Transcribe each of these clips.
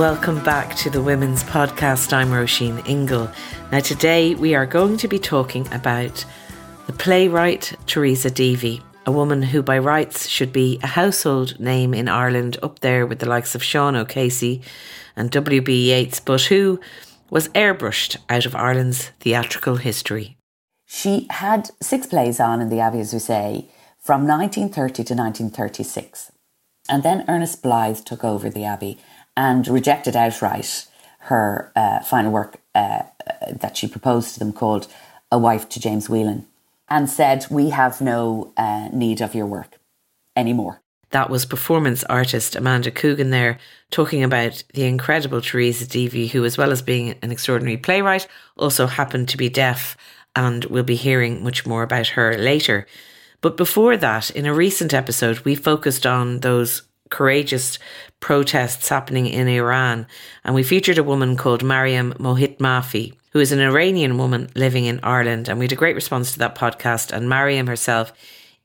Welcome back to the Women's Podcast. I'm Roisin Ingle. Now, today we are going to be talking about the playwright Teresa Deevy, a woman who, by rights, should be a household name in Ireland, up there with the likes of Sean O'Casey and W.B. Yeats, but who was airbrushed out of Ireland's theatrical history. She had six plays on in the Abbey, as we say, from 1930 to 1936. And then Ernest Blythe took over the Abbey and rejected outright her uh, final work uh, that she proposed to them called A Wife to James Whelan and said, We have no uh, need of your work anymore. That was performance artist Amanda Coogan there talking about the incredible Teresa Deevy, who, as well as being an extraordinary playwright, also happened to be deaf. And we'll be hearing much more about her later. But before that, in a recent episode, we focused on those courageous protests happening in Iran. And we featured a woman called Mariam Mohit Mafi, who is an Iranian woman living in Ireland. And we had a great response to that podcast. And Mariam herself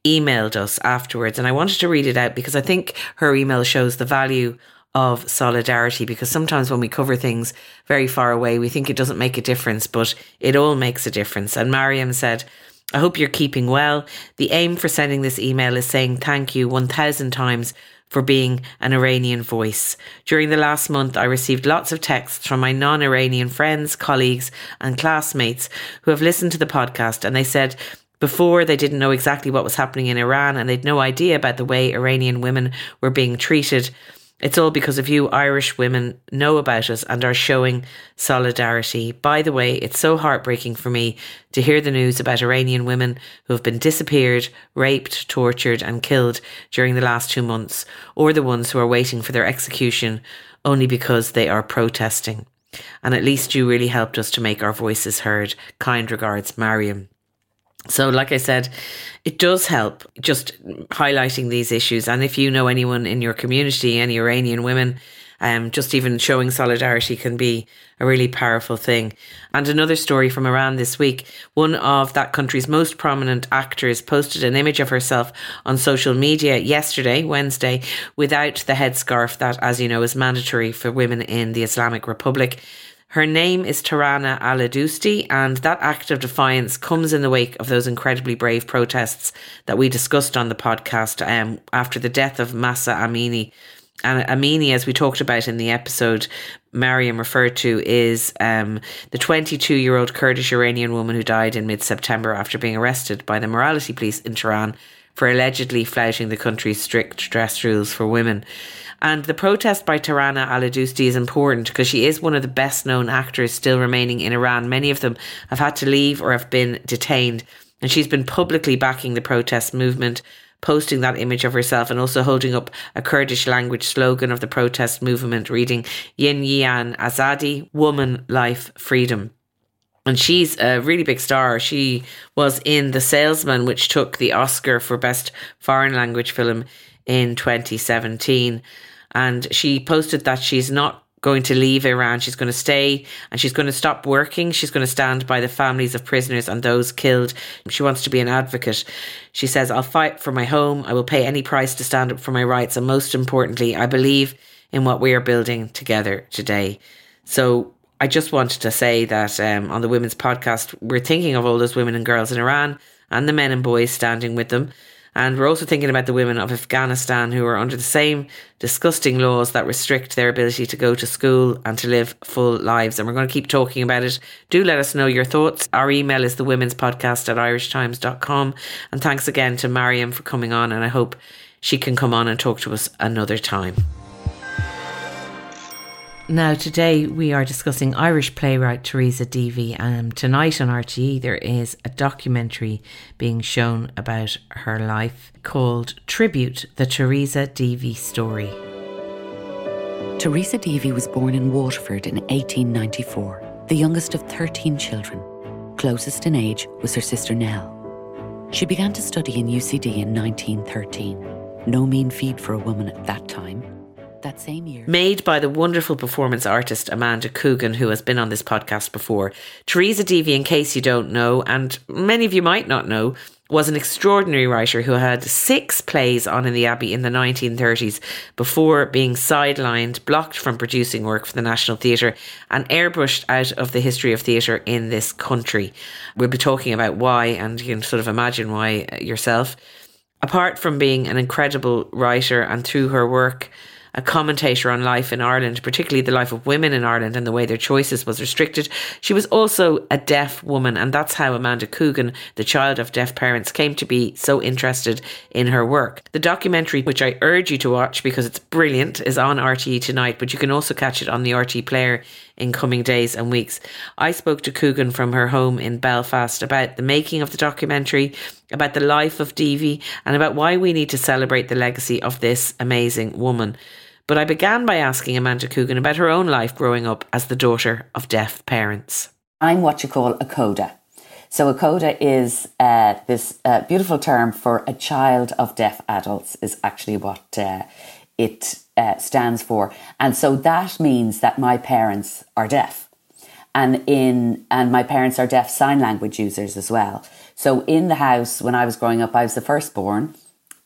emailed us afterwards. And I wanted to read it out because I think her email shows the value of solidarity because sometimes when we cover things very far away, we think it doesn't make a difference, but it all makes a difference. And Mariam said, I hope you're keeping well. The aim for sending this email is saying thank you 1000 times for being an Iranian voice. During the last month, I received lots of texts from my non Iranian friends, colleagues, and classmates who have listened to the podcast, and they said, before they didn't know exactly what was happening in Iran and they'd no idea about the way Iranian women were being treated. It's all because of you Irish women know about us and are showing solidarity. By the way, it's so heartbreaking for me to hear the news about Iranian women who have been disappeared, raped, tortured, and killed during the last two months, or the ones who are waiting for their execution only because they are protesting. And at least you really helped us to make our voices heard. Kind regards, Mariam. So, like I said, it does help just highlighting these issues. And if you know anyone in your community, any Iranian women, um, just even showing solidarity can be a really powerful thing. And another story from Iran this week one of that country's most prominent actors posted an image of herself on social media yesterday, Wednesday, without the headscarf that, as you know, is mandatory for women in the Islamic Republic. Her name is Taraneh Alidoosti, and that act of defiance comes in the wake of those incredibly brave protests that we discussed on the podcast um, after the death of Mahsa Amini. And Amini, as we talked about in the episode, Mariam referred to is um, the 22 year old Kurdish Iranian woman who died in mid September after being arrested by the morality police in Tehran for allegedly flouting the country's strict dress rules for women. And the protest by Taraneh Alidoosti is important because she is one of the best known actors still remaining in Iran. Many of them have had to leave or have been detained. And she's been publicly backing the protest movement, posting that image of herself and also holding up a Kurdish language slogan of the protest movement reading Jin Jiyan Azadi, Woman, Life, Freedom. And she's a really big star. She was in The Salesman, which took the Oscar for Best Foreign Language Film in 2017. And she posted that she's not going to leave Iran. She's going to stay and she's going to stop working. She's going to stand by the families of prisoners and those killed. She wants to be an advocate. She says, I'll fight for my home. I will pay any price to stand up for my rights. And most importantly, I believe in what we are building together today. So I just wanted to say that um, on the Women's Podcast, we're thinking of all those women and girls in Iran and the men and boys standing with them. And we're also thinking about the women of Afghanistan who are under the same disgusting laws that restrict their ability to go to school and to live full lives. And we're going to keep talking about it. Do let us know your thoughts. Our email is the women's podcast at irishtimes.com. And thanks again to Mariam for coming on. And I hope she can come on and talk to us another time. Now, today we are discussing Irish playwright Teresa Deevy, and tonight on RTE there is a documentary being shown about her life called Tribute The Teresa Deevy Story. Teresa Deevy was born in Waterford in 1894, the youngest of 13 children. Closest in age was her sister Nell. She began to study in UCD in 1913. No mean feat for a woman at that time. That same year. Made by the wonderful performance artist Amanda Coogan, who has been on this podcast before. Teresa Deevy, in case you don't know, and many of you might not know, was an extraordinary writer who had six plays on in the Abbey in the 1930s before being sidelined, blocked from producing work for the National Theatre, and airbrushed out of the history of theatre in this country. We'll be talking about why, and you can sort of imagine why yourself. Apart from being an incredible writer and through her work, a commentator on life in Ireland, particularly the life of women in Ireland and the way their choices was restricted. She was also a deaf woman, and that's how Amanda Coogan, the child of deaf parents, came to be so interested in her work. The documentary, which I urge you to watch because it's brilliant, is on RTE tonight, but you can also catch it on the RTE player in coming days and weeks. I spoke to Coogan from her home in Belfast about the making of the documentary, about the life of Deevy, and about why we need to celebrate the legacy of this amazing woman. But I began by asking Amanda Coogan about her own life growing up as the daughter of deaf parents. I'm what you call a coda. So a coda is uh, this uh, beautiful term for a child of deaf adults is actually what uh, it uh, stands for. And so that means that my parents are deaf. And in and my parents are deaf sign language users as well. So in the house when I was growing up, I was the firstborn.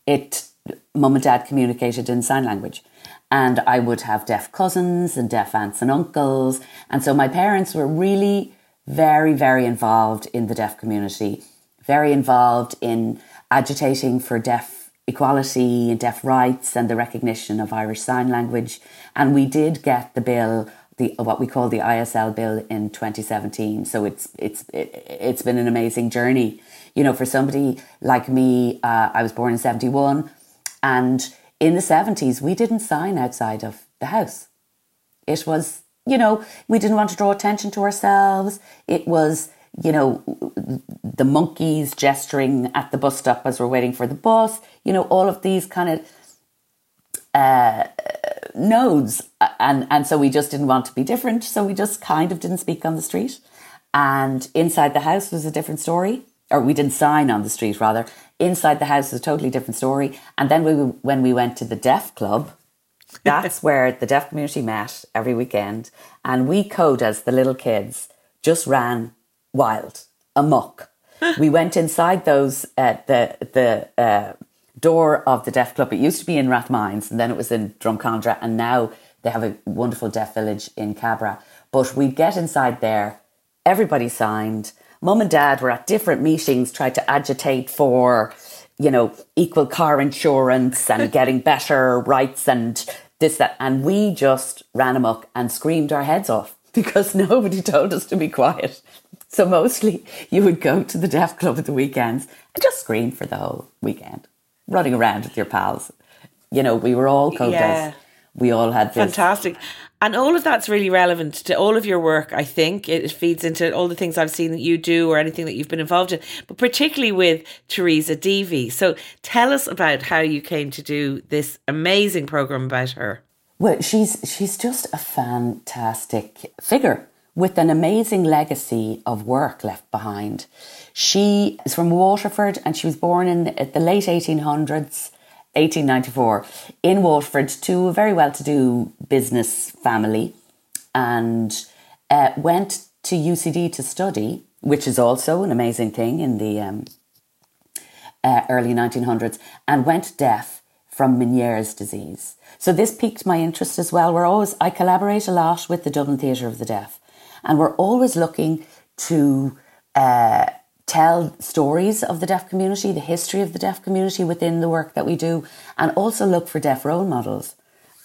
It mum and dad communicated in sign language and I would have deaf cousins and deaf aunts and uncles. And so my parents were really very, very involved in the deaf community, very involved in agitating for deaf equality and deaf rights and the recognition of Irish Sign Language. And we did get the bill, the what we call the ISL bill in 2017. So it's it's it, it's been an amazing journey. You know, for somebody like me, uh, I was born in 71 and in the 70s, we didn't sign outside of the house. It was, you know, we didn't want to draw attention to ourselves. It was, you know, the monkeys gesturing at the bus stop as we're waiting for the bus, you know, all of these kind of uh, nodes. And, and so we just didn't want to be different. So we just kind of didn't speak on the street. And inside the house was a different story or we didn't sign on the street rather. Inside the house is a totally different story. And then we, when we went to the deaf club, that's where the deaf community met every weekend. And we codas, the little kids, just ran wild, amok. we went inside those, uh, the, the uh, door of the deaf club. It used to be in Rathmines and then it was in Drumcondra. And now they have a wonderful deaf village in Cabra. But we'd get inside there, everybody signed mum and dad were at different meetings trying to agitate for, you know, equal car insurance and getting better rights and this, that. And we just ran amok and screamed our heads off because nobody told us to be quiet. So mostly you would go to the deaf club at the weekends and just scream for the whole weekend, running around with your pals. You know, we were all codas. Yeah. We all had this. Fantastic. And all of that's really relevant to all of your work, I think. It feeds into all the things I've seen that you do or anything that you've been involved in, but particularly with Teresa Deevy. So tell us about how you came to do this amazing program about her. Well, she's she's just a fantastic figure with an amazing legacy of work left behind. She is from Waterford and she was born in the late 1800s 1894 in Waterford to a very well to do business family and uh, went to UCD to study, which is also an amazing thing in the um, uh, early 1900s, and went deaf from Meniere's disease. So this piqued my interest as well. We're always, I collaborate a lot with the Dublin Theatre of the Deaf, and we're always looking to uh, tell stories of the deaf community, the history of the deaf community within the work that we do, and also look for deaf role models.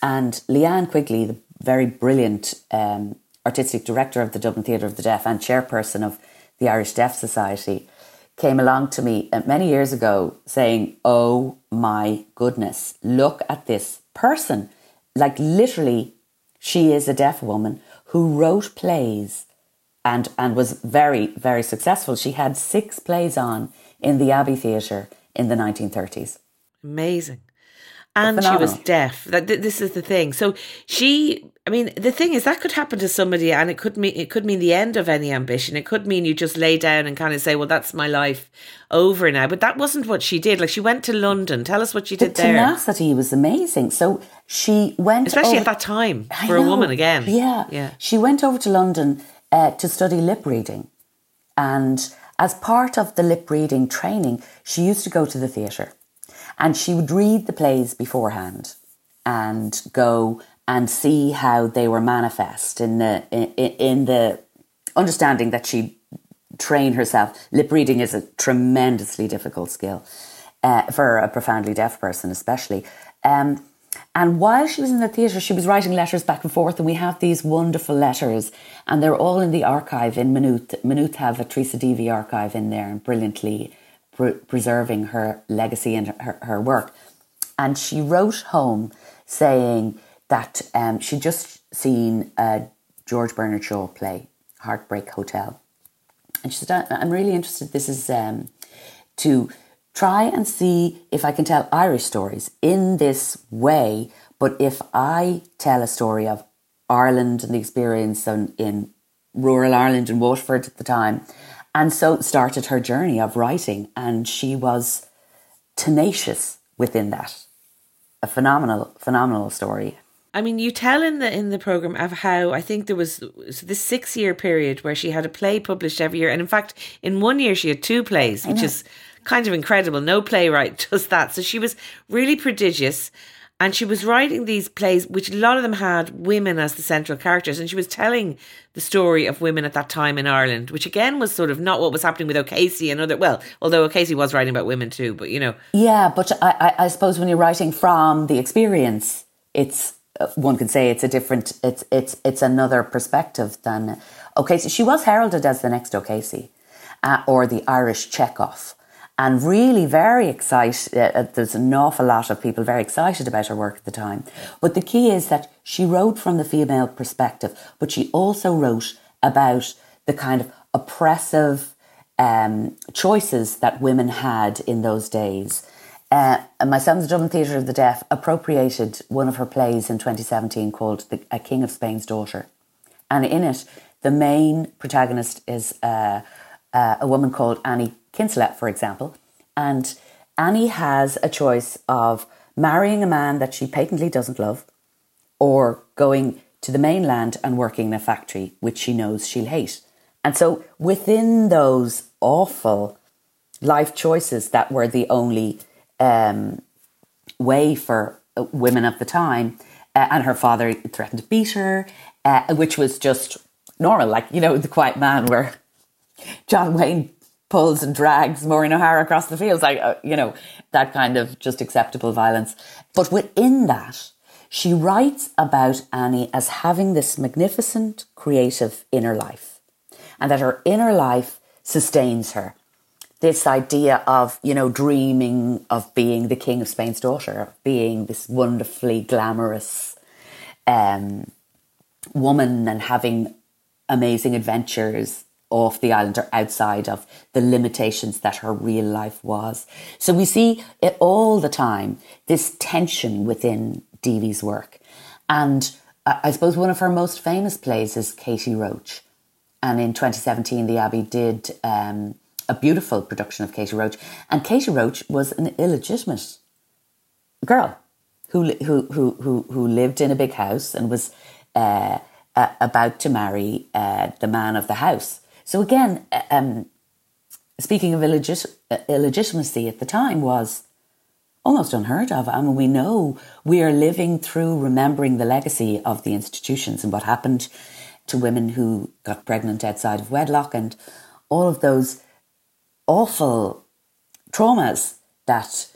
And Leanne Quigley, the very brilliant um, artistic director of the Dublin Theatre of the Deaf and chairperson of the Irish Deaf Society, came along to me uh, many years ago saying, Oh my goodness, look at this person. Like literally, she is a deaf woman who wrote plays and and was very very successful. She had six plays on in the Abbey Theatre in the 1930s. Amazing. and she was deaf. That this is the thing. So she, I mean, the thing is that could happen to somebody, and it could mean it could mean the end of any ambition. It could mean you just lay down and kind of say, "Well, that's my life over now." But that wasn't what she did. Like she went to London. Tell us what she did The there, tenacity was amazing. So she went, especially over- at that time for a woman again. Yeah, yeah. She went over to London uh, to study lip reading, and as part of the lip reading training, she used to go to the theatre, and she would read the plays beforehand, and go and see how they were manifest in the in, in the understanding that she train herself. Lip reading is a tremendously difficult skill uh, for a profoundly deaf person, especially. Um, and while she was in the theatre, she was writing letters back and forth, and we have these wonderful letters, and they're all in the archive in Maynooth. Maynooth have a Teresa Deevy archive in there, and brilliantly pre- preserving her legacy and her, her work. And she wrote home saying that um, she'd just seen a George Bernard Shaw play, Heartbreak Hotel. And she said, "I- I'm really interested. This is um, to try and see if I can tell Irish stories in this way. But if I tell a story of Ireland and the experience in, in rural Ireland and Waterford at the time, and so started her journey of writing. And she was tenacious within that. A phenomenal, phenomenal story. I mean, you tell in the in the program of how I think there was so this six year period where she had a play published every year, and in fact, in one year she had two plays, which is kind of incredible. No playwright does that, so she was really prodigious, and she was writing these plays, which a lot of them had women as the central characters, and she was telling the story of women at that time in Ireland, which again was sort of not what was happening with O'Casey and other. Well, although O'Casey was writing about women too, but you know, Yeah, but I, I, I suppose when you're writing from the experience, it's uh, one could say it's a different, it's it's it's another perspective than O'Casey. She was heralded as the next O'Casey, uh, or the Irish Chekhov, and really very excited. Uh, uh, there's an awful lot of people very excited about her work at the time. But the key is that she wrote from the female perspective, but she also wrote about the kind of oppressive um, choices that women had in those days. Uh, my son's Dublin Theatre of the Deaf appropriated one of her plays in 2017 called the, A King of Spain's Daughter. And in it, the main protagonist is uh, uh, a woman called Annie Kinsella, for example. And Annie has a choice of marrying a man that she patently doesn't love or going to the mainland and working in a factory which she knows she'll hate. And so within those awful life choices that were the only um, way for women of the time, uh, and her father threatened to beat her, uh, which was just normal, like, you know, the quiet man where John Wayne pulls and drags Maureen O'Hara across the fields, like, uh, you know, that kind of just acceptable violence. But within that, she writes about Annie as having this magnificent creative inner life and that her inner life sustains her. This idea of, you know, dreaming of being the king of Spain's daughter, of being this wonderfully glamorous um, woman and having amazing adventures off the island or outside of the limitations that her real life was. So we see it all the time, this tension within Deevy's work. And I I suppose one of her most famous plays is Katie Roche. And in 2017, the Abbey did um, a beautiful production of Katie Roche. And Katie Roche was an illegitimate girl who who who who, who lived in a big house and was uh, uh, about to marry uh, the man of the house. So again, uh, um, speaking of illegit- uh, illegitimacy at the time was almost unheard of. I mean, we know we are living through remembering the legacy of the institutions and what happened to women who got pregnant outside of wedlock and all of those awful traumas that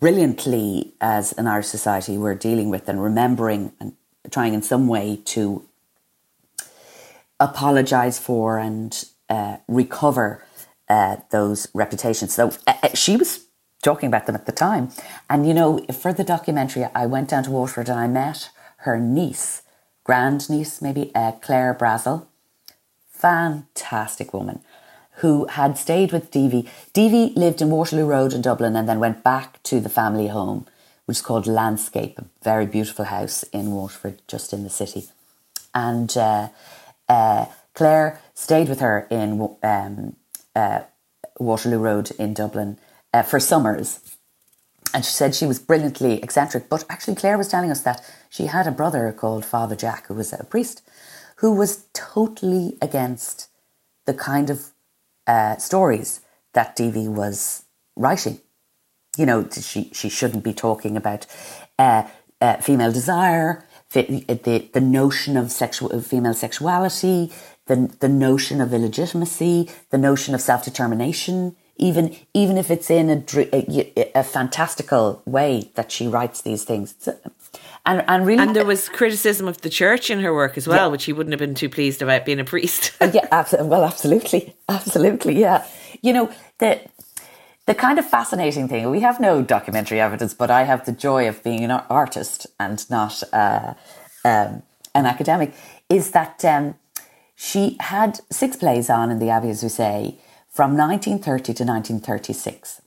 brilliantly as an Irish society we're dealing with and remembering and trying in some way to apologize for and uh, recover uh, those reputations. So uh, uh, she was talking about them at the time. And you know, for the documentary, I went down to Waterford and I met her niece, grand niece, maybe uh, Claire Brazel. Fantastic woman who had stayed with Deevy. Deevy lived in Waterloo Road in Dublin and then went back to the family home which is called Landscape, a very beautiful house in Waterford, just in the city. And uh, uh, Claire stayed with her in um, uh, Waterloo Road in Dublin uh, for summers. And she said she was brilliantly eccentric. But actually, Claire was telling us that she had a brother called Father Jack, who was a priest, who was totally against the kind of uh, stories that Deevy was writing. You know, she, she shouldn't be talking about uh, uh, female desire, the, the, the notion of sexual, female sexuality, the, the notion of illegitimacy, the notion of self determination, even even if it's in a, a, a, fantastical way that she writes these things. And, and really, and there was criticism of the church in her work as well, yeah. which he wouldn't have been too pleased about being a priest. yeah, absolutely. Well, absolutely, absolutely. Yeah, you know the the kind of fascinating thing. We have no documentary evidence, but I have the joy of being an artist and not uh, um, an academic. Is that um, she had six plays on in the Abbey, as we say, from 1930 to 1936.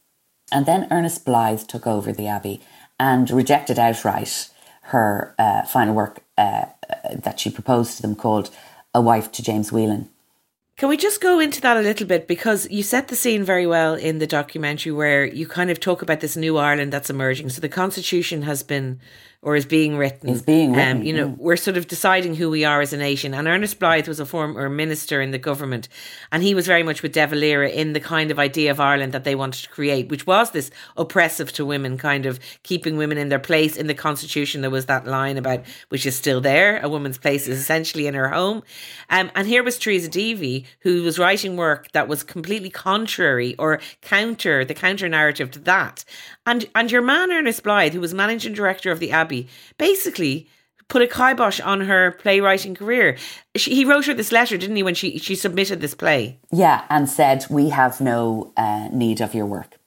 And then Ernest Blythe took over the Abbey and rejected outright her uh, final work uh, uh, that she proposed to them called A Wife to James Whelan. Can we just go into that a little bit? Because you set the scene very well in the documentary where you kind of talk about this new Ireland that's emerging. So the Constitution has been or is being written. Is being written. Um, you know, we're sort of deciding who we are as a nation. And Ernest Blythe was a former minister in the government, and he was very much with De Valera in the kind of idea of Ireland that they wanted to create, which was this oppressive to women, kind of keeping women in their place. In the Constitution, there was that line about which is still there: a woman's place is essentially in her home. Um, and here was Teresa Deevy, who was writing work that was completely contrary or counter the counter narrative to that. And and your man Ernest Blythe, who was managing director of the Abbey, basically put a kibosh on her playwriting career. She, he wrote her this letter, didn't he, when she she submitted this play? Yeah, and said we have no uh, need of your work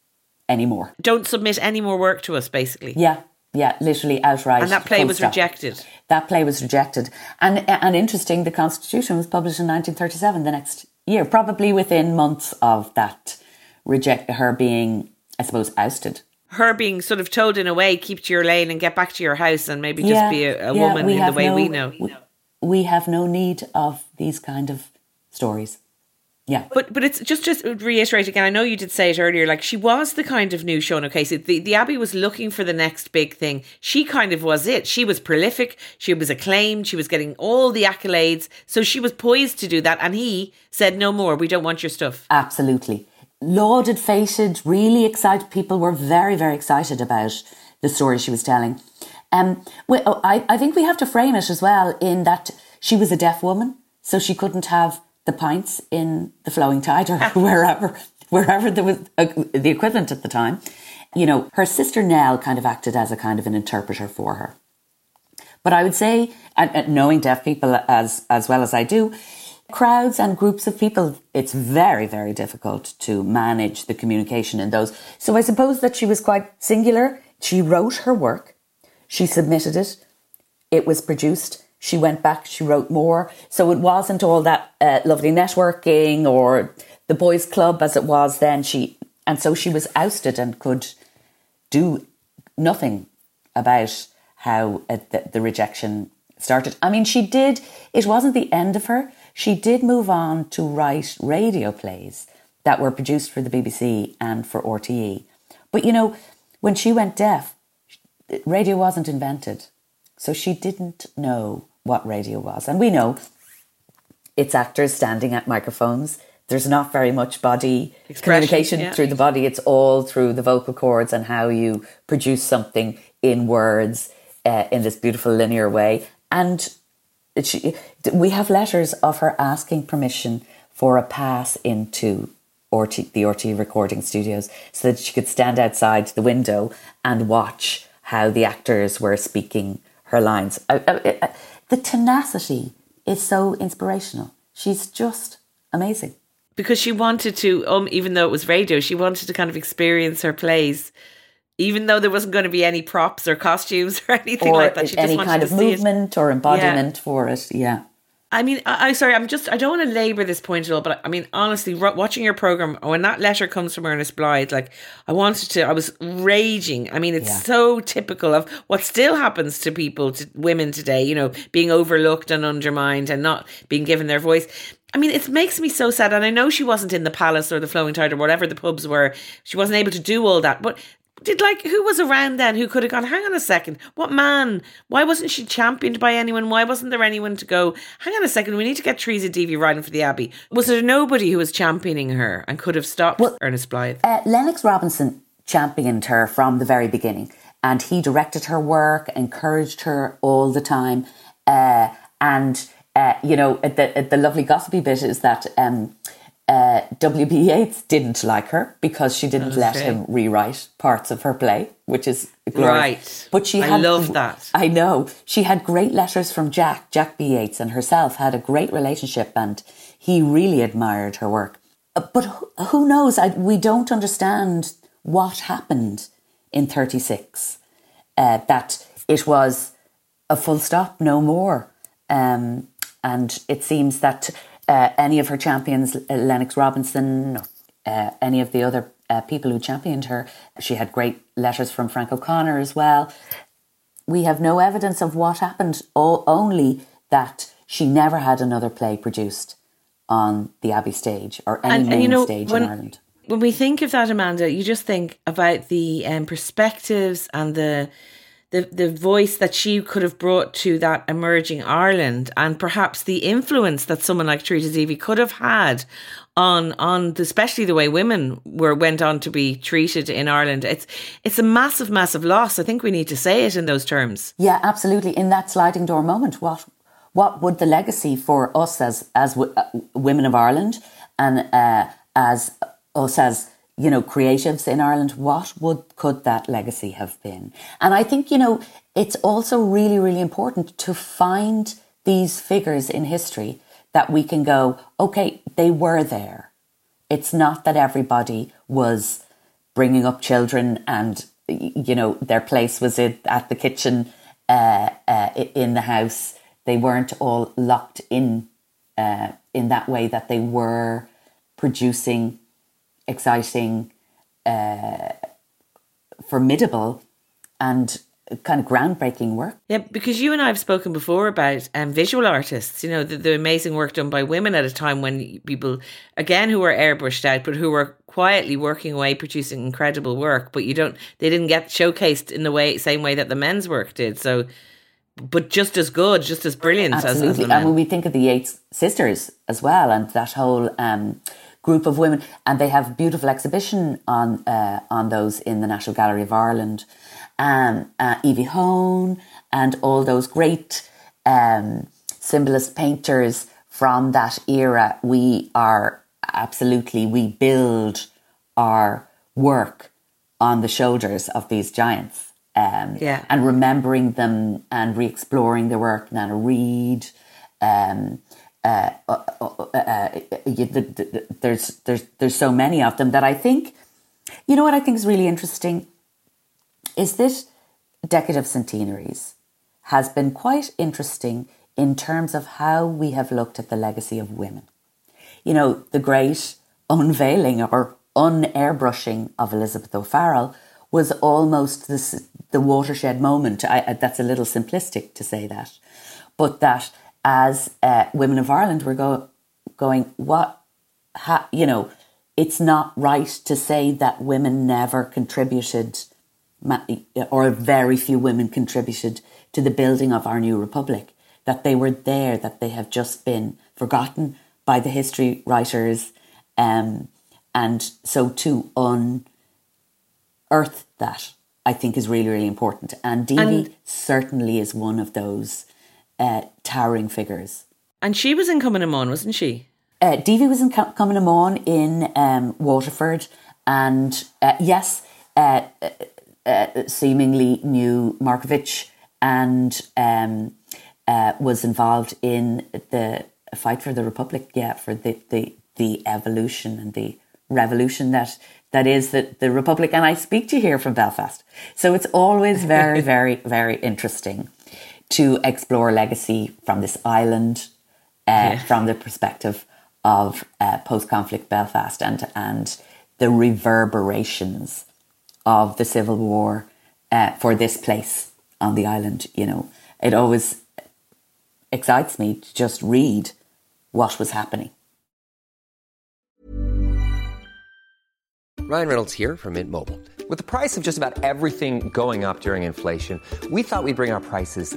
anymore. Don't submit any more work to us, basically. Yeah, yeah, literally outright. And that play was stop. rejected. That play was rejected, and and interesting. The Constitution was published in 1937, the next year, probably within months of that reject her being, I suppose, ousted her being sort of told in a way, keep to your lane and get back to your house and maybe just yeah, be a, a yeah, woman in the way no, we know. We, we have no need of these kind of stories. Yeah. But but it's just just reiterate again. I know you did say it earlier. Like she was the kind of new Sean O'Casey. The the Abbey was looking for the next big thing. She kind of was it. She was prolific. She was acclaimed. She was getting all the accolades. So she was poised to do that. And he said, "No more. We don't want your stuff." Absolutely lauded, fated, really excited. People were very, very excited about the story she was telling. Um, we, oh, I, I think we have to frame it as well in that she was a deaf woman, so she couldn't have the pints in the flowing tide or wherever, wherever there was a, the equivalent at the time. You know, her sister Nell kind of acted as a kind of an interpreter for her. But I would say, and, knowing deaf people as as well as I do, crowds and groups of people, it's very, very difficult to manage the communication in those. So I suppose that she was quite singular. She wrote her work, she submitted it, it was produced. She went back, she wrote more. So it wasn't all that uh, lovely networking or the boys' club as it was then. She and so she was ousted and could do nothing about how uh, the, the rejection started. I mean, she did. It wasn't the end of her she did move on to write radio plays that were produced for the BBC and for RTE. But you know, when she went deaf, radio wasn't invented. So she didn't know what radio was. And we know it's actors standing at microphones. There's not very much body Expression, communication yeah. through the body. It's all through the vocal cords and how you produce something in words uh, in this beautiful linear way. And she, we have letters of her asking permission for a pass into RT, the RT recording studios so that she could stand outside the window and watch how the actors were speaking her lines. Uh, uh, uh, the tenacity is so inspirational. She's just amazing. Because she wanted to, um, even though it was radio, she wanted to kind of experience her plays even though there wasn't going to be any props or costumes or anything or like that. She any kind of movement it. or embodiment yeah. for it. Yeah. I mean, I, I sorry, I'm just I don't want to labour this point at all, but I mean, honestly, watching your program when that letter comes from Ernest Blythe, like I wanted to, I was raging. I mean, it's yeah. so typical of what still happens to people, to women today. You know, being overlooked and undermined and not being given their voice. I mean, it makes me so sad. And I know she wasn't in the palace or the Flowing Tide or whatever the pubs were. She wasn't able to do all that. But did like who was around then who could have gone hang on a second what man why wasn't she championed by anyone? Why wasn't there anyone to go hang on a second we need to get Teresa Deevy riding for the Abbey. Was there nobody who was championing her and could have stopped well, Ernest Blythe? uh, Lennox Robinson championed her from the very beginning and he directed her work encouraged her all the time uh, and uh, you know the, the lovely gossipy bit is that um, uh, W.B. Yeats didn't like her because she didn't okay. let him rewrite parts of her play, which is glorious. Right. But she I had, love that. I know. She had great letters from Jack. Jack B. Yeats and herself had a great relationship and he really admired her work. Uh, but who knows? I, we don't understand what happened in 36. Uh, that it was a full stop, no more. Um, and it seems that uh, any of her champions, uh, Lennox Robinson, uh, any of the other uh, people who championed her. She had great letters from Frank O'Connor as well. We have no evidence of what happened, all, only that she never had another play produced on the Abbey stage or any and, main and you know, stage when, in Ireland. When we think of that, Amanda, you just think about the um, perspectives and the the the voice that she could have brought to that emerging Ireland and perhaps the influence that someone like Teresa Deevy could have had on on the, especially the way women were went on to be treated in Ireland. It's it's a massive massive loss. I think we need to say it in those terms. Yeah absolutely. In that sliding door moment what what would the legacy for us as as w- uh, women of Ireland and uh, as us as you know, creatives in Ireland, what would could that legacy have been? And I think, you know, it's also really, really important to find these figures in history that we can go, okay, they were there. It's not that everybody was bringing up children and, you know, their place was at the kitchen uh, uh, in the house. They weren't all locked in uh, in that way that they were producing exciting, uh, formidable, and kind of groundbreaking work. Yeah, because you and I have spoken before about um, visual artists, you know, the, the, amazing work done by women at a time when people, again, who were airbrushed out, but who were quietly working away, producing incredible work, but you don't, they didn't get showcased in the way, same way that the men's work did. So, but just as good, just as brilliant Absolutely. as, as And when we think of the Yeats sisters as well, and that whole, um, group of women, and they have beautiful exhibition on uh, on those in the National Gallery of Ireland. Um, uh, Evie Hone and all those great um, symbolist painters from that era. We are absolutely we build our work on the shoulders of these giants. Um, yeah. and remembering them and re-exploring their work. Nano Reid, um, uh, uh, uh, there's there's there's so many of them that I think, you know what I think is really interesting, is that decade of centenaries has been quite interesting in terms of how we have looked at the legacy of women. You know, the great unveiling or unairbrushing of Elizabeth O'Farrell was almost this, the watershed moment. I, that's a little simplistic to say that, but that as uh, women of Ireland were go, going, what, ha, you know, it's not right to say that women never contributed, or very few women contributed to the building of our new republic, that they were there, that they have just been forgotten by the history writers. Um, and so to unearth that, I think, is really, really important. And Deevy certainly is one of those uh, towering figures. And she was in Cumann na mBan, wasn't she? Uh, Deevy was in Cumann na mBan in um, Waterford, and uh, yes, uh, uh, uh, seemingly knew Markievicz and um, uh, was involved in the fight for the Republic. Yeah, for the the, the evolution and the revolution that that is the, the Republic. And I speak to you here from Belfast, so it's always very, very, very interesting to explore legacy from this island uh, yeah. from the perspective of uh, post-conflict Belfast and and the reverberations of the civil war uh, for this place on the island. You know, it always excites me to just read what was happening. Ryan Reynolds here from Mint Mobile. With the price of just about everything going up during inflation, we thought we'd bring our prices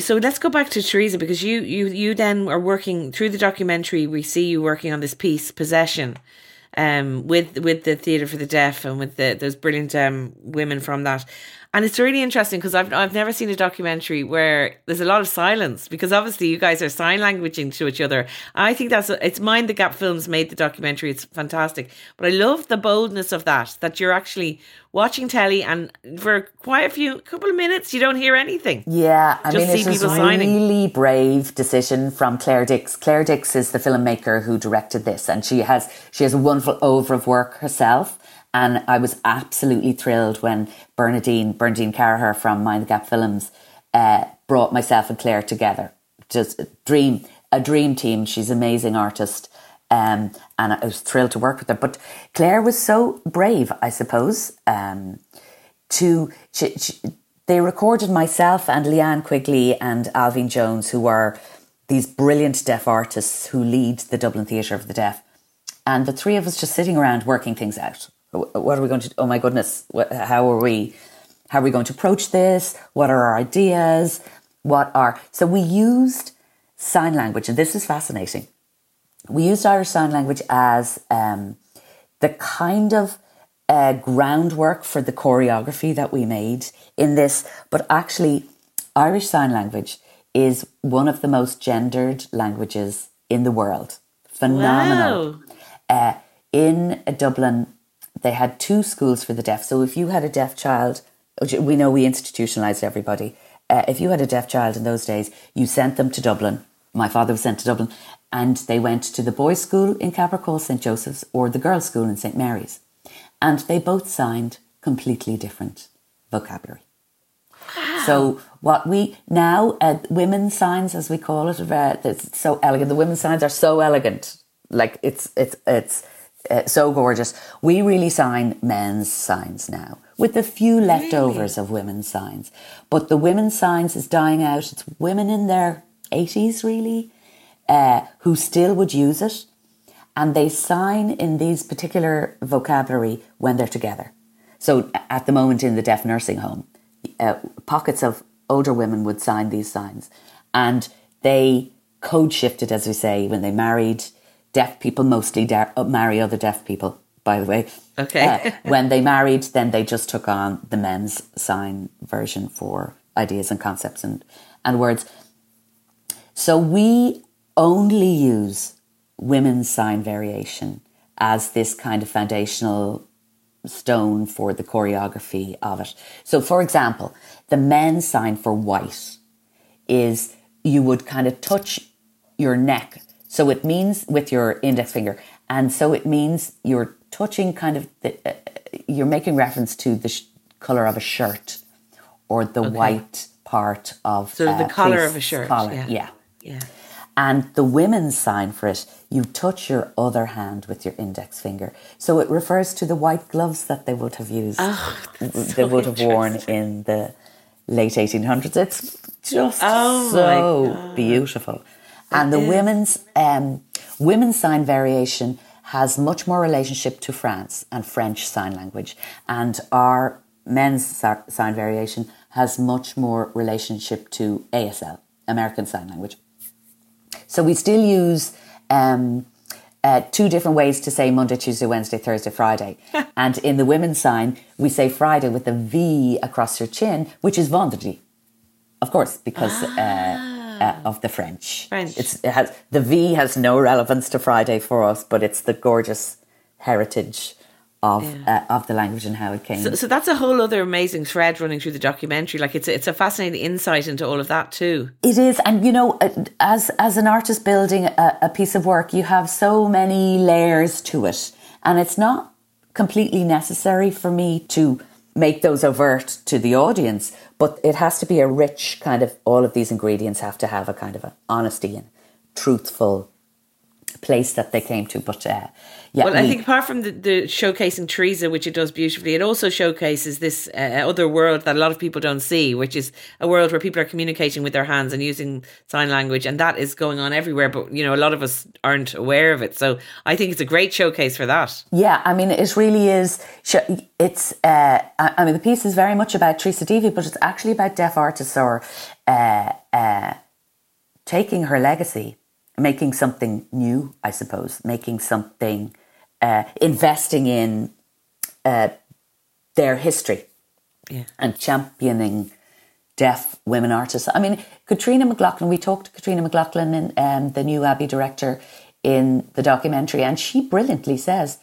So let's go back to Teresa because you you you then are working through the documentary. We see you working on this piece, possession um, with with the theatre for the deaf and with the those brilliant um, women from that. And it's really interesting because I've I've never seen a documentary where there's a lot of silence because obviously you guys are sign languaging to each other. I think that's it's Mind the Gap Films made the documentary. It's fantastic, but I love the boldness of that. That you're actually watching telly and for quite a few couple of minutes you don't hear anything. Yeah, I Just mean was a really brave decision from Claire Dix. Claire Dix is the filmmaker who directed this, and she has she has a wonderful over of work herself. And I was absolutely thrilled when Bernadine, Bernadine Carraher from Mind the Gap Films, uh, brought myself and Claire together. Just a dream, a dream team. She's an amazing artist. Um, and I was thrilled to work with her. But Claire was so brave, I suppose, um, to, she, she, they recorded myself and Leanne Quigley and Alvin Jones, who are these brilliant deaf artists who lead the Dublin Theatre of the Deaf. And the three of us just sitting around working things out what are we going to oh my goodness what, how are we how are we going to approach this what are our ideas what are so we used sign language and this is fascinating we used irish sign language as um, the kind of uh, groundwork for the choreography that we made in this but actually irish sign language is one of the most gendered languages in the world phenomenal wow. uh, in dublin they had two schools for the deaf. So if you had a deaf child, we know we institutionalized everybody. Uh, if you had a deaf child in those days, you sent them to Dublin. My father was sent to Dublin, and they went to the boys' school in Capprecall, St Joseph's, or the girls' school in St Mary's, and they both signed completely different vocabulary. Wow. So what we now uh, women's signs, as we call it, uh, it's so elegant. The women's signs are so elegant, like it's it's it's uh, so gorgeous. We really sign men's signs now, with a few leftovers really? of women's signs. But the women's signs is dying out. It's women in their 80s, really, uh, who still would use it. And they sign in these particular vocabulary when they're together. So at the moment in the deaf nursing home, uh, pockets of older women would sign these signs. And they code shifted, as we say, when they married deaf people mostly de- uh, marry other deaf people, by the way. Okay. uh, when they married, then they just took on the men's sign version for ideas and concepts and, and words. So we only use women's sign variation as this kind of foundational stone for the choreography of it. So, for example, the men's sign for white is you would kind of touch your neck so it means with your index finger. And so it means you're touching kind of, the, uh, you're making reference to the sh- colour of a shirt or the okay. white part of So uh, the collar of a shirt. Collar. Yeah. yeah. Yeah. And the women's sign for it, you touch your other hand with your index finger. So it refers to the white gloves that they would have used, oh, they so would have worn in the late 1800s. It's just oh so beautiful and the women's um, Women's sign variation has much more relationship to France and French sign language, and our men's sign variation has much more relationship to ASL, American Sign Language. So we still use um, uh, two different ways to say Monday, Tuesday, Wednesday, Thursday, Friday. and in the women's sign, we say Friday with a V across your chin, which is vendredi, of course, because ah. uh, uh, of the French. French. It's, it has the V has no relevance to Friday for us, but it's the gorgeous heritage of yeah. uh, of the language and how it came. So, so, that's a whole other amazing thread running through the documentary. Like it's a, it's a fascinating insight into all of that too. It is, and you know, uh, as as an artist building a, a piece of work, you have so many layers to it, and it's not completely necessary for me to make those overt to the audience, but it has to be a rich kind of. All of these ingredients have to have a kind of an honesty and truthful place that they came to. But uh, yeah, well, I think apart from the, the, showcasing Teresa, which it does beautifully, it also showcases this uh, other world that a lot of people don't see, which is a world where people are communicating with their hands and using sign language, and that is going on everywhere. But you know, a lot of us aren't aware of it. So I think it's a great showcase for that. Yeah, I mean, it really is. It's. Uh, I mean, the piece is very much about Teresa Deevy, but it's actually about deaf artists or uh, uh taking her legacy making something new, I suppose, making something, uh, investing in uh, their history yeah. and championing deaf women artists. I mean, Katrina McLaughlin, we talked to Katrina McLaughlin, and um, the new Abbey director in the documentary, and she brilliantly says,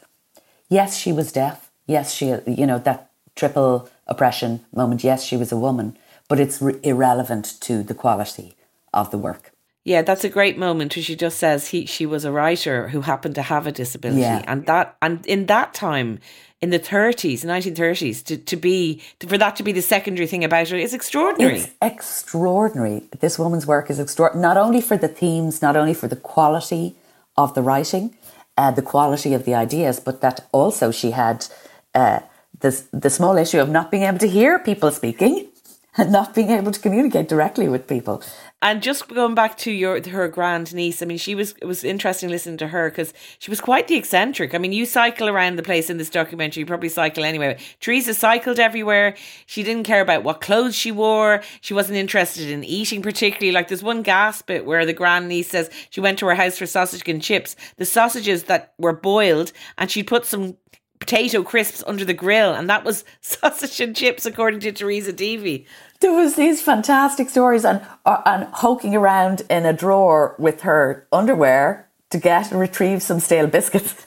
yes, she was deaf. Yes, she, you know, that triple oppression moment. Yes, she was a woman, but it's re- irrelevant to the quality of the work. Yeah, that's a great moment where she just says he she was a writer who happened to have a disability. Yeah. And that and in that time, in the thirties, nineteen thirties, to, to be to, for that to be the secondary thing about her is extraordinary. It's extraordinary. This woman's work is extraordinary not only for the themes, not only for the quality of the writing, uh, the quality of the ideas, but that also she had uh, the the small issue of not being able to hear people speaking and not being able to communicate directly with people. And just going back to your her grand niece, I mean, she was it was interesting listening to her because she was quite the eccentric. I mean, you cycle around the place in this documentary. You probably cycle anyway. Teresa cycled everywhere. She didn't care about what clothes she wore. She wasn't interested in eating particularly. Like there's one gasp bit where the grand niece says she went to her house for sausage and chips. The sausages that were boiled, and she put some potato crisps under the grill, and that was sausage and chips, according to Teresa Deevy there was these fantastic stories and uh, and hoking around in a drawer with her underwear to get and retrieve some stale biscuits.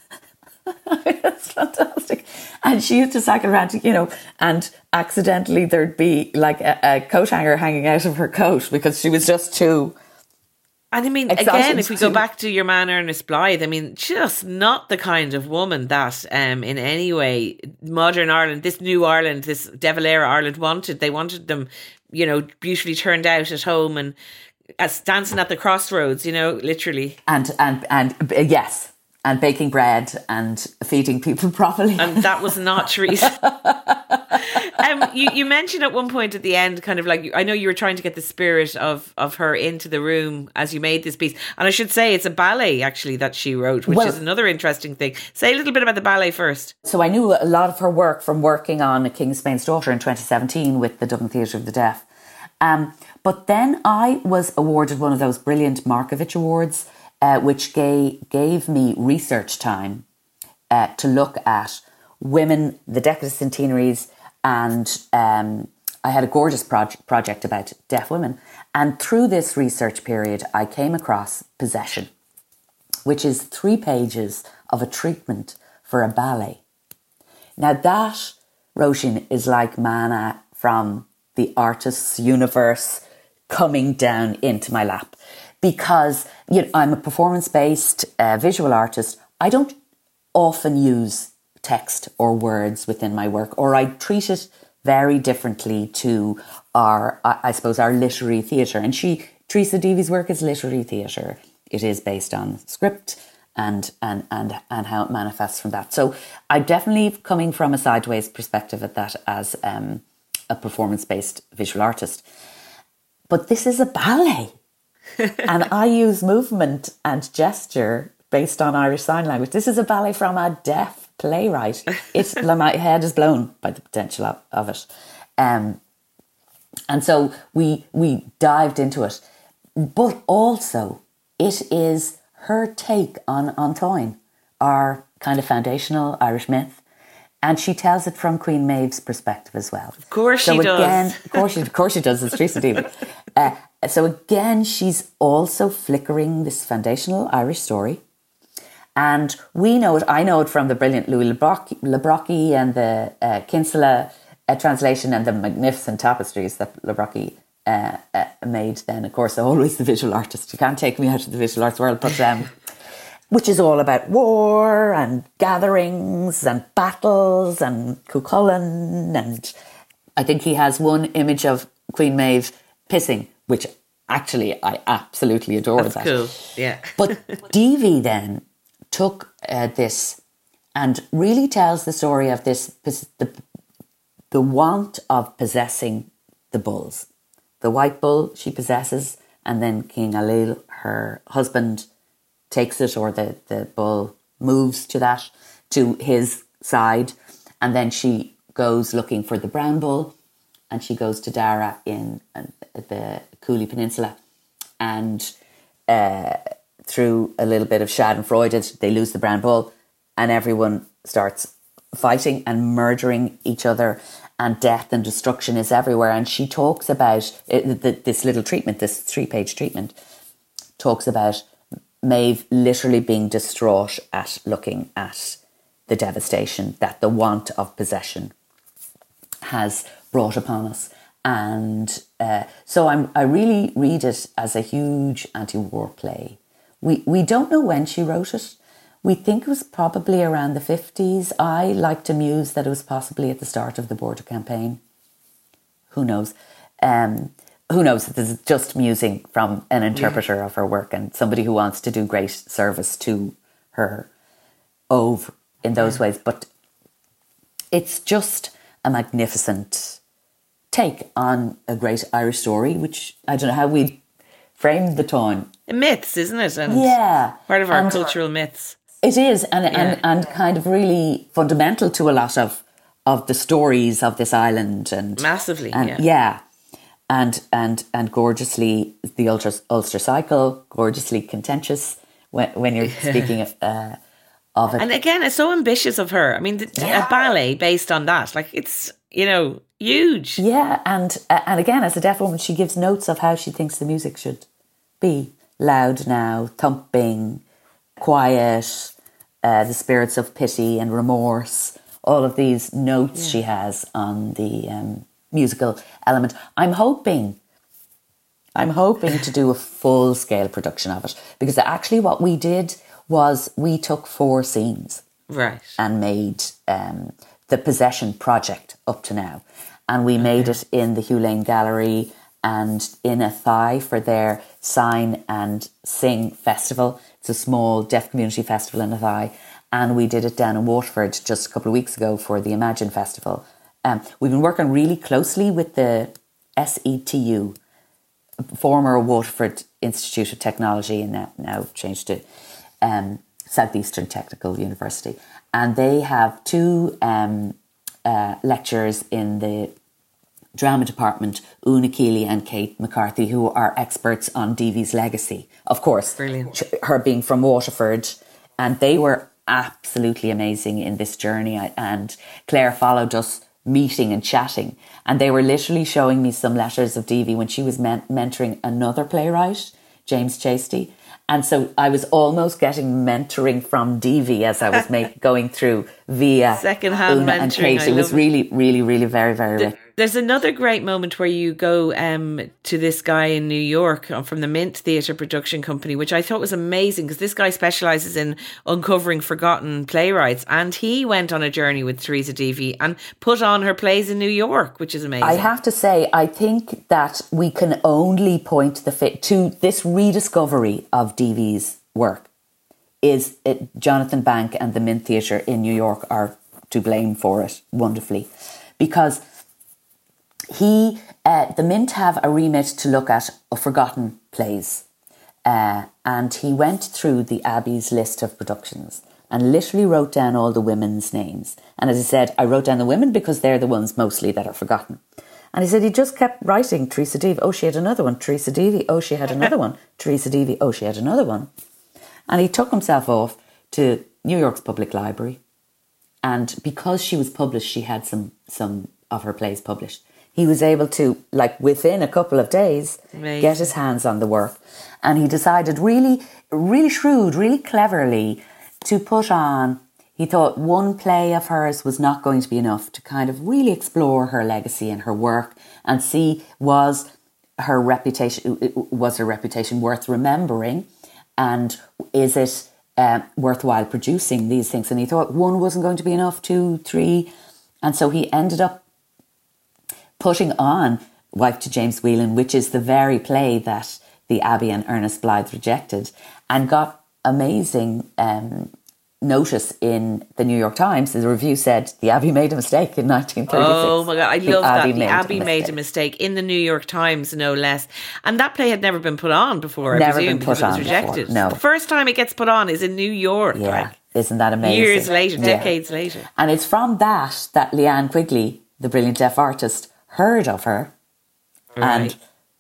it's fantastic. And she used to cycle around, you know, and accidentally there'd be like a, a, coat hanger hanging out of her coat because she was just too. And I mean, again, if we go back to your man Ernest Blythe, I mean, just not the kind of woman that, um, in any way, modern Ireland, this new Ireland, this De Valera Ireland wanted. They wanted them, you know, beautifully turned out at home and as dancing at the crossroads, you know, literally. And and and uh, yes, and baking bread and feeding people properly. And that was not Teresa. um, you, you mentioned at one point at the end, kind of like, I know you were trying to get the spirit of, of her into the room as you made this piece. And I should say it's a ballet actually that she wrote, which well, is another interesting thing. Say a little bit about the ballet first. So I knew a lot of her work from working on A King of Spain's Daughter in 2017 with the Dublin Theatre of the Deaf. Um, but then I was awarded one of those brilliant Markievicz Awards uh, which gave, gave me research time uh, to look at women, the decade centenaries, and um, I had a gorgeous project, project about deaf women. And through this research period, I came across Possession, which is three pages of a treatment for a ballet. Now, that, Roisin, is like mana from the artist's universe coming down into my lap because you know, I'm a performance based uh, visual artist. I don't often use text or words within my work, or I treat it very differently to our, I suppose, our literary theatre. And she, Teresa Deevy's work is literary theatre. It is based on script and and and and how it manifests from that. So I'm definitely coming from a sideways perspective at that as um, a performance based visual artist. But this is a ballet and I use movement and gesture based on Irish Sign Language. This is a ballet from a deaf playwright. It's my head is blown by the potential of, of it. Um, and so we we dived into it, but also it is her take on Antoine, our kind of foundational Irish myth, and she tells it from Queen Maeve's perspective as well. Of course so she again, does. Of course, she, of course she does. It's Teresa Deevy. Uh, so again, she's also flickering this foundational Irish story. And we know it, I know it from the brilliant Louis le Brocquy and the uh, Kinsella uh, translation and the magnificent tapestries that le Brocquy uh, uh, made then. Of course, always the visual artist. You can't take me out of the visual arts world, but um, which is all about war and gatherings and battles and Cuchulainn. And I think he has one image of Queen Maeve pissing, which actually I absolutely adore That's that. cool. Yeah. But Deevy then took uh, this and really tells the story of this the, the want of possessing the bulls. The white bull she possesses, and then King Ailill, her husband, takes it, or the, the bull moves to that, to his side, and then she goes looking for the brown bull, and she goes to Dara in uh, the Cooley Peninsula, and uh, through a little bit of Schadenfreude, they lose the brown bull, and everyone starts fighting and murdering each other, and death and destruction is everywhere. And she talks about it, this little treatment, this three page treatment, talks about Maeve literally being distraught at looking at the devastation that the want of possession has brought upon us. And uh, so I'm, I really read it as a huge anti war play. We, we don't know when she wrote it. We think it was probably around the 50s. I like to muse that it was possibly at the start of the border campaign. Who knows? Um, who knows? This is just musing from an interpreter yeah. of her work and somebody who wants to do great service to her ove in those yeah. ways. But it's just a magnificent take on a great Irish story, which I don't know how we framed the tone. Myths, isn't it? And yeah. Part of our and cultural myths. It is, and, yeah. and and kind of really fundamental to a lot of of the stories of this island, and massively, and, yeah. yeah, and and and gorgeously the Ulster, Ulster cycle, gorgeously contentious when when you're speaking of, uh, of it. And again, it's so ambitious of her. I mean, the, yeah. a ballet based on that, like it's you know huge. Yeah, and uh, and again, as a deaf woman, she gives notes of how she thinks the music should be loud now, thumping quiet, uh, the spirits of pity and remorse, all of these notes yeah. she has on the um, musical element. I'm hoping, I'm hoping to do a full scale production of it because actually what we did was we took four scenes. Right. And made um, the Possession project up to now. And we made it in the Hugh Lane Gallery and in a Athy for their Sign and Sing Festival. It's a small deaf community festival in a Athy. And we did it down in Waterford just a couple of weeks ago for the Imagine Festival. Um, we've been working really closely with the SETU, former Waterford Institute of Technology, and now, now changed to um, Southeastern Technical University. And they have two um, uh, lecturers in the drama department, Una Kealy and Kate McCarthy, who are experts on Deevy's legacy. Of course, Brilliant. her being from Waterford, and they were absolutely amazing in this journey. And Claire followed us meeting and chatting, and they were literally showing me some letters of Deevy when she was men- mentoring another playwright, James Cheasty. And so I was almost getting mentoring from Devi as I was make, going through via secondhand Una mentoring. and Kate. It was really, really, really very, very rich. There's another great moment where you go um, to this guy in New York uh, from the Mint Theatre Production Company, which I thought was amazing because this guy specialises in uncovering forgotten playwrights. And he went on a journey with Teresa Deevy and put on her plays in New York, which is amazing. I have to say, I think that we can only point the fit to this rediscovery of Deevy's work is it, Jonathan Bank and the Mint Theatre in New York are to blame for it wonderfully because he, uh, the Mint have a remit to look at forgotten plays. uh, and he went through the Abbey's list of productions and literally wrote down all the women's names. And as I said, I wrote down the women because they're the ones mostly that are forgotten. And he said he just kept writing Teresa Deevy. Oh, she had another one. Teresa Deevy. Oh, she had another one. Teresa Deevy. Oh, she had another one. And he took himself off to New York's Public Library. And because she was published, she had some some of her plays published. He was able to, like within a couple of days, Amazing. get his hands on the work. And he decided really, really shrewd, really cleverly to put on he thought one play of hers was not going to be enough to kind of really explore her legacy and her work and see was her reputation was her reputation worth remembering and is it um, worthwhile producing these things and he thought one wasn't going to be enough two three and so he ended up putting on wife to james whelan which is the very play that the abbey and ernest blythe rejected and got amazing um, notice in the New York Times. The review said the Abbey made a mistake in 1936. Oh my god, I The love that. Abbey The made a Abbey made a mistake. in the New York Times, no less. And that play had never been put on before. I Never presume, been put because it was on before, rejected. no. the first time it gets put on is in New York. Yeah, like, isn't that amazing? years later, Yeah. decades later. And it's from that that Leanne Quigley, the brilliant deaf artist, heard of her and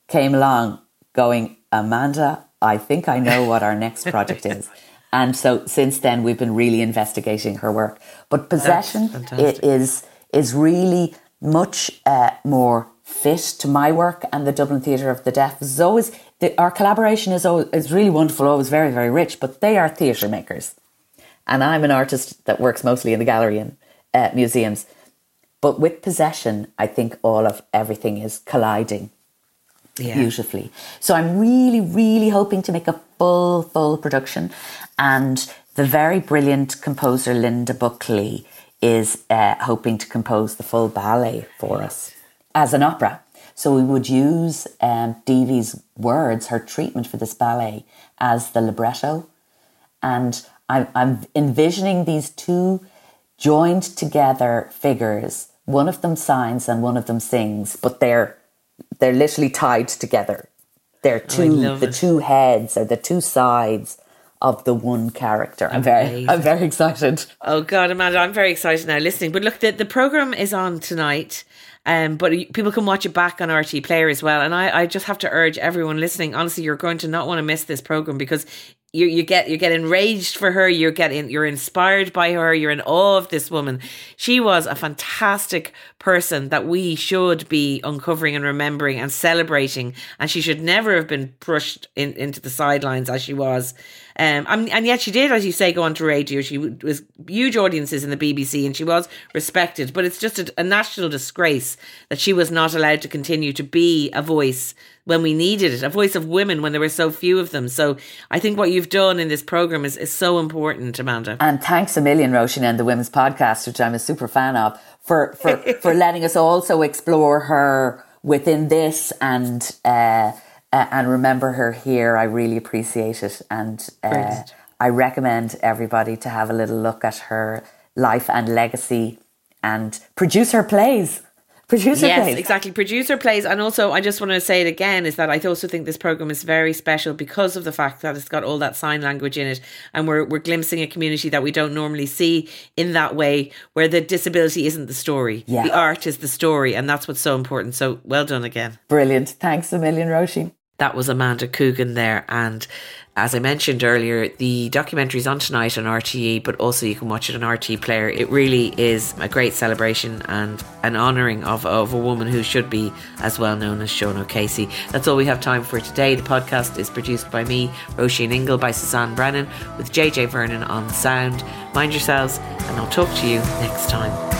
came along going, Amanda, I think I know what our next project is. And so since then, we've been really investigating her work. But Possession it is is really much uh, more fit to my work and the Dublin Theatre of the Deaf. It's always the, our collaboration is always, is really wonderful, always very very rich. But they are theatre makers, and I'm an artist that works mostly in the gallery and uh, museums. But with Possession, I think all of everything is colliding Yeah. beautifully. So I'm really, really hoping to make a full, full production. And the very brilliant composer Linda Buckley is uh, hoping to compose the full ballet for us as an opera. So we would use um, Deevy's words, her treatment for this ballet, as the libretto. And I'm, I'm envisioning these two joined together figures. One of them signs and one of them sings, but they're they're literally tied together. They're two the it. two heads are the two sides of the one character. I'm very Amazing. I'm very excited. Oh God, Amanda, I'm very excited now listening. But look, the, the program is on tonight. Um, but people can watch it back on RTE Player as well. And I, I just have to urge everyone listening. Honestly, you're going to not want to miss this program because you you get you get enraged for her. You're getting you're inspired by her. You're in awe of this woman. She was a fantastic person that we should be uncovering and remembering and celebrating. And she should never have been pushed in, into the sidelines as she was. Um, and, yet she did, as you say, go on to radio. She was huge audiences in the BBC and she was respected. But it's just a, a national disgrace that she was not allowed to continue to be a voice when we needed it, a voice of women when there were so few of them. So I think what you've done in this program is, is so important, Amanda. And thanks a million, Róisín, and the Women's Podcast, which I'm a super fan of, for for, for letting us also explore her within this and uh, uh, and remember her here. I really appreciate it, and uh, I recommend everybody to have a little look at her life and legacy, and produce her plays. Produce her Yes, plays. exactly. Producer plays, and also I just want to say it again is that I also think this program is very special because of the fact that it's got all that sign language in it, and we're we're glimpsing a community that we don't normally see in that way, where the disability isn't the story, Yeah. the art is the story, and that's what's so important. So well done again. Brilliant. Thanks a million, Roshi. That was Amanda Coogan there. And as I mentioned earlier, the documentary's on tonight on RTE, but also you can watch it on RTE Player. It really is a great celebration and an honouring of, of a woman who should be as well known as Sean O'Casey. That's all we have time for today. The podcast is produced by me, Roisin Ingle, by Suzanne Brennan, with JJ Vernon on sound. Mind yourselves, and I'll talk to you next time.